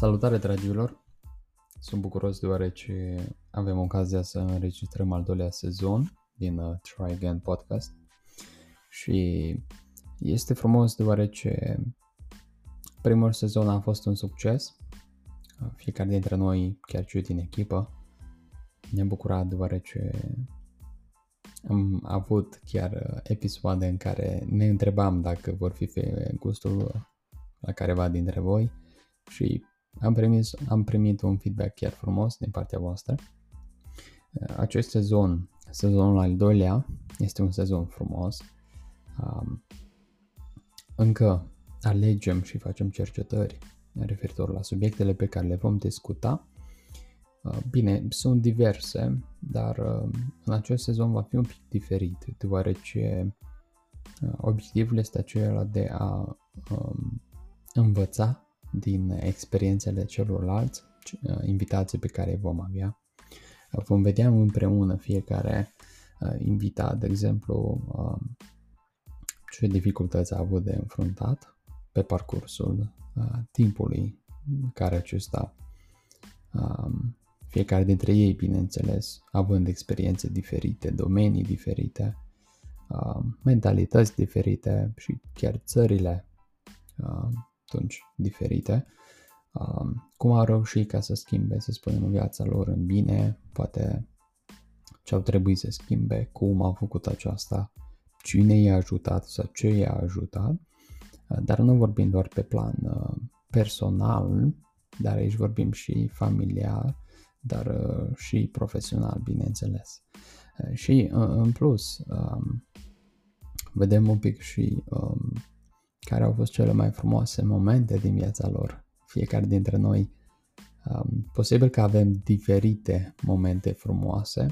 Salutare dragilor! Sunt bucuros deoarece avem ocazia să înregistrăm al doilea sezon din uh, Try Again Podcast și este frumos deoarece primul sezon a fost un succes. Fiecare dintre noi, chiar și din echipă, ne-a bucurat deoarece am avut chiar uh, episoade în care ne întrebam dacă vor fi pe gustul la careva dintre voi și am primit, am primit un feedback chiar frumos din partea voastră. Uh, acest sezon, sezonul al doilea, este un sezon frumos. Um, încă alegem și facem cercetări referitor la subiectele pe care le vom discuta. Uh, bine, sunt diverse, dar uh, în acest sezon va fi un pic diferit, deoarece obiectivul este acela de a um, învăța din experiențele celorlalți uh, invitații pe care vom avea. Uh, vom vedea împreună fiecare uh, invitat, de exemplu, um, ce dificultăți a avut de înfruntat pe parcursul timpului care acesta um, fiecare dintre ei, bineînțeles, având experiențe diferite, domenii diferite, um, mentalități diferite și chiar țările atunci diferite, um, cum au reușit ca să schimbe, să spunem, viața lor în bine, poate ce au trebuit să schimbe, cum au făcut aceasta, cine i-a ajutat sau ce i-a ajutat, uh, dar nu vorbim doar pe plan uh, personal, dar aici vorbim și familiar, dar uh, și profesional, bineînțeles. Și în plus, um, vedem un pic și um, care au fost cele mai frumoase momente din viața lor. Fiecare dintre noi, um, posibil că avem diferite momente frumoase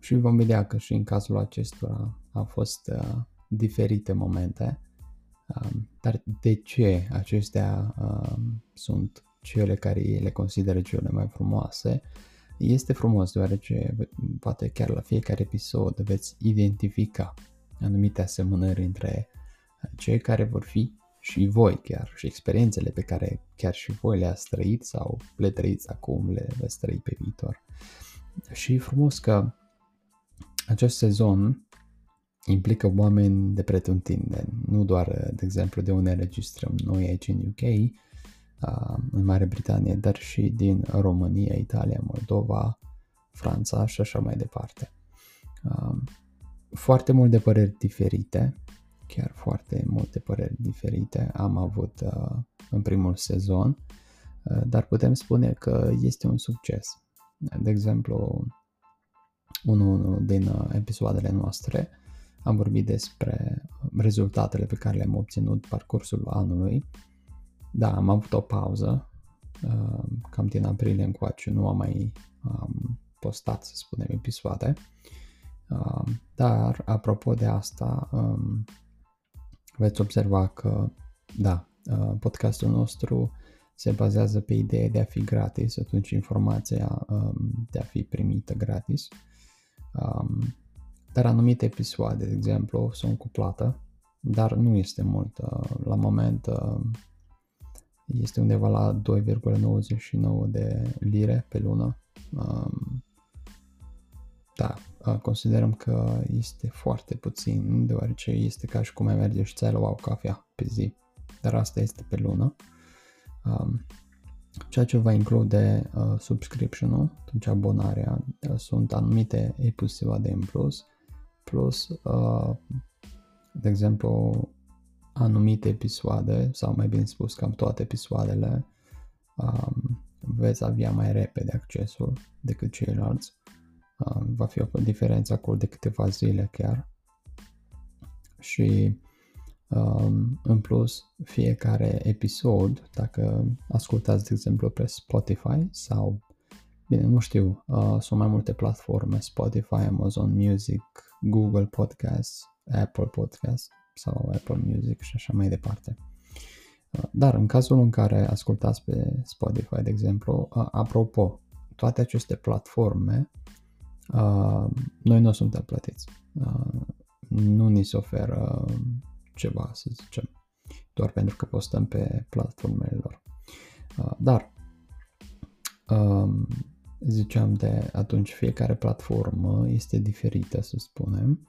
și vom vedea că și în cazul acestora au fost uh, diferite momente. Um, dar de ce acestea um, sunt cele care le consideră cele mai frumoase? Este frumos deoarece poate chiar la fiecare episod veți identifica anumite asemănări între cei care vor fi și voi chiar și experiențele pe care chiar și voi le-ați trăit sau le trăiți acum, le veți trăi pe viitor. Și frumos că acest sezon implică oameni de pretutindeni, nu doar, de exemplu, de unde înregistrăm noi aici în UK, în Marea Britanie, dar și din România, Italia, Moldova, Franța și așa mai departe. Foarte multe păreri diferite, chiar foarte multe păreri diferite am avut uh, în primul sezon, uh, dar putem spune că este un succes. De exemplu, unul din uh, episoadele noastre am vorbit despre rezultatele pe care le-am obținut parcursul anului. Da, am avut o pauză, uh, cam din aprilie încoace nu am mai um, postat, să spunem, episoade. Uh, dar, apropo de asta, um, veți observa că, da, uh, podcastul nostru se bazează pe ideea de a fi gratis, atunci informația um, de a fi primită gratis. Um, dar anumite episoade, de exemplu, sunt cu plată, dar nu este mult. Uh, la moment uh, este undeva la 2,99 de lire pe lună. Um, da, considerăm că este foarte puțin, deoarece este ca și cum ai merge și ți-ai lua o cafea pe zi, dar asta este pe lună. Ceea ce va include uh, subscription-ul, atunci abonarea, uh, sunt anumite episoade în plus, plus, uh, de exemplu, anumite episoade, sau mai bine spus, cam toate episoadele, um, veți avea mai repede accesul decât ceilalți va fi o diferență acolo de câteva zile chiar. Și um, în plus, fiecare episod, dacă ascultați, de exemplu, pe Spotify sau, bine, nu știu, uh, sunt mai multe platforme, Spotify, Amazon Music, Google Podcast, Apple Podcast sau Apple Music și așa mai departe. Uh, dar în cazul în care ascultați pe Spotify, de exemplu, uh, apropo, toate aceste platforme Uh, noi nu suntem plătiți. Uh, nu ni se oferă ceva, să zicem, doar pentru că postăm pe platformele lor. Uh, dar um, ziceam de atunci fiecare platformă este diferită, să spunem,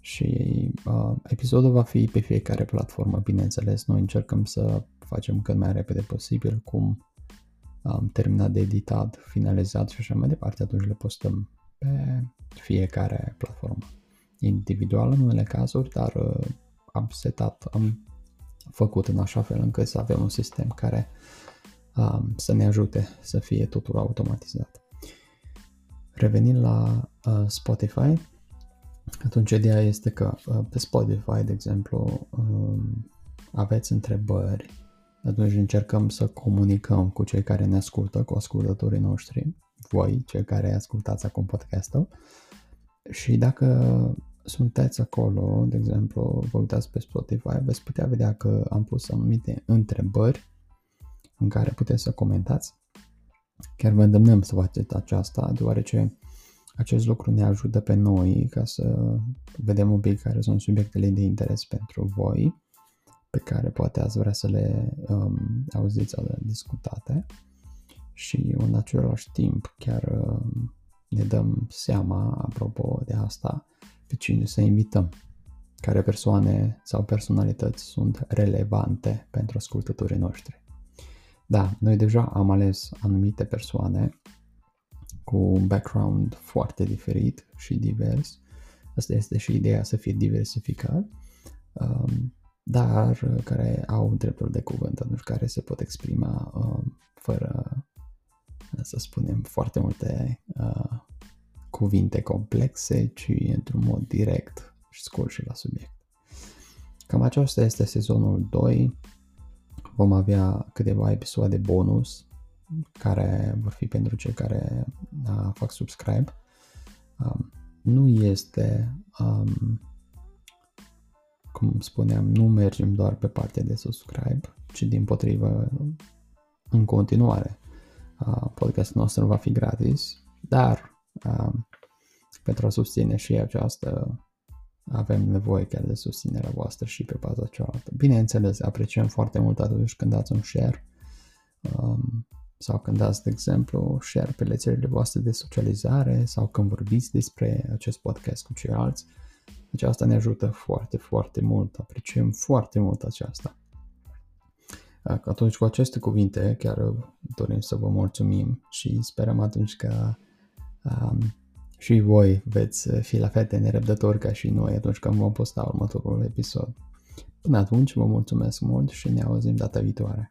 și uh, episodul va fi pe fiecare platformă, bineînțeles. Noi încercăm să facem cât mai repede posibil cum am terminat de editat, finalizat și așa mai departe, atunci le postăm pe fiecare platformă individual în unele cazuri, dar uh, am setat, am făcut în așa fel încât să avem un sistem care um, să ne ajute să fie totul automatizat. Revenind la uh, Spotify, atunci ideea este că uh, pe Spotify, de exemplu, um, aveți întrebări, atunci încercăm să comunicăm cu cei care ne ascultă, cu ascultătorii noștri, voi, cei care ascultați acum podcastul, și dacă sunteți acolo, de exemplu, vă uitați pe Spotify, veți putea vedea că am pus anumite întrebări în care puteți să comentați. Chiar vă îndemnăm să faceți aceasta, deoarece acest lucru ne ajută pe noi ca să vedem un pic care sunt subiectele de interes pentru voi, pe care poate ați vrea să le um, auziți sau discutate și în același timp chiar um, ne dăm seama, apropo de asta, pe cine să invităm, care persoane sau personalități sunt relevante pentru ascultătorii noștri. Da, noi deja am ales anumite persoane cu un background foarte diferit și divers. Asta este și ideea să fie diversificat, um, dar care au dreptul de cuvânt, atunci care se pot exprima um, fără, să spunem, foarte multe uh, cuvinte complexe, ci într-un mod direct și scurt și la subiect. Cam aceasta este sezonul 2. Vom avea câteva episoade bonus care vor fi pentru cei care uh, fac subscribe. Um, nu este, um, cum spuneam, nu mergem doar pe partea de subscribe, ci din potrivă în continuare. Uh, podcastul nostru va fi gratis, dar um, pentru a susține și această avem nevoie chiar de susținerea voastră și pe baza cealaltă. Bineînțeles, apreciem foarte mult atunci când dați un share um, sau când dați, de exemplu, share pe rețelele voastre de socializare sau când vorbiți despre acest podcast cu ceilalți. Aceasta ne ajută foarte, foarte mult, apreciem foarte mult aceasta. Atunci, cu aceste cuvinte, chiar dorim să vă mulțumim și sperăm atunci că um, și voi veți fi la fel de nerăbdători ca și noi atunci când vom posta următorul episod. Până atunci, vă mulțumesc mult și ne auzim data viitoare.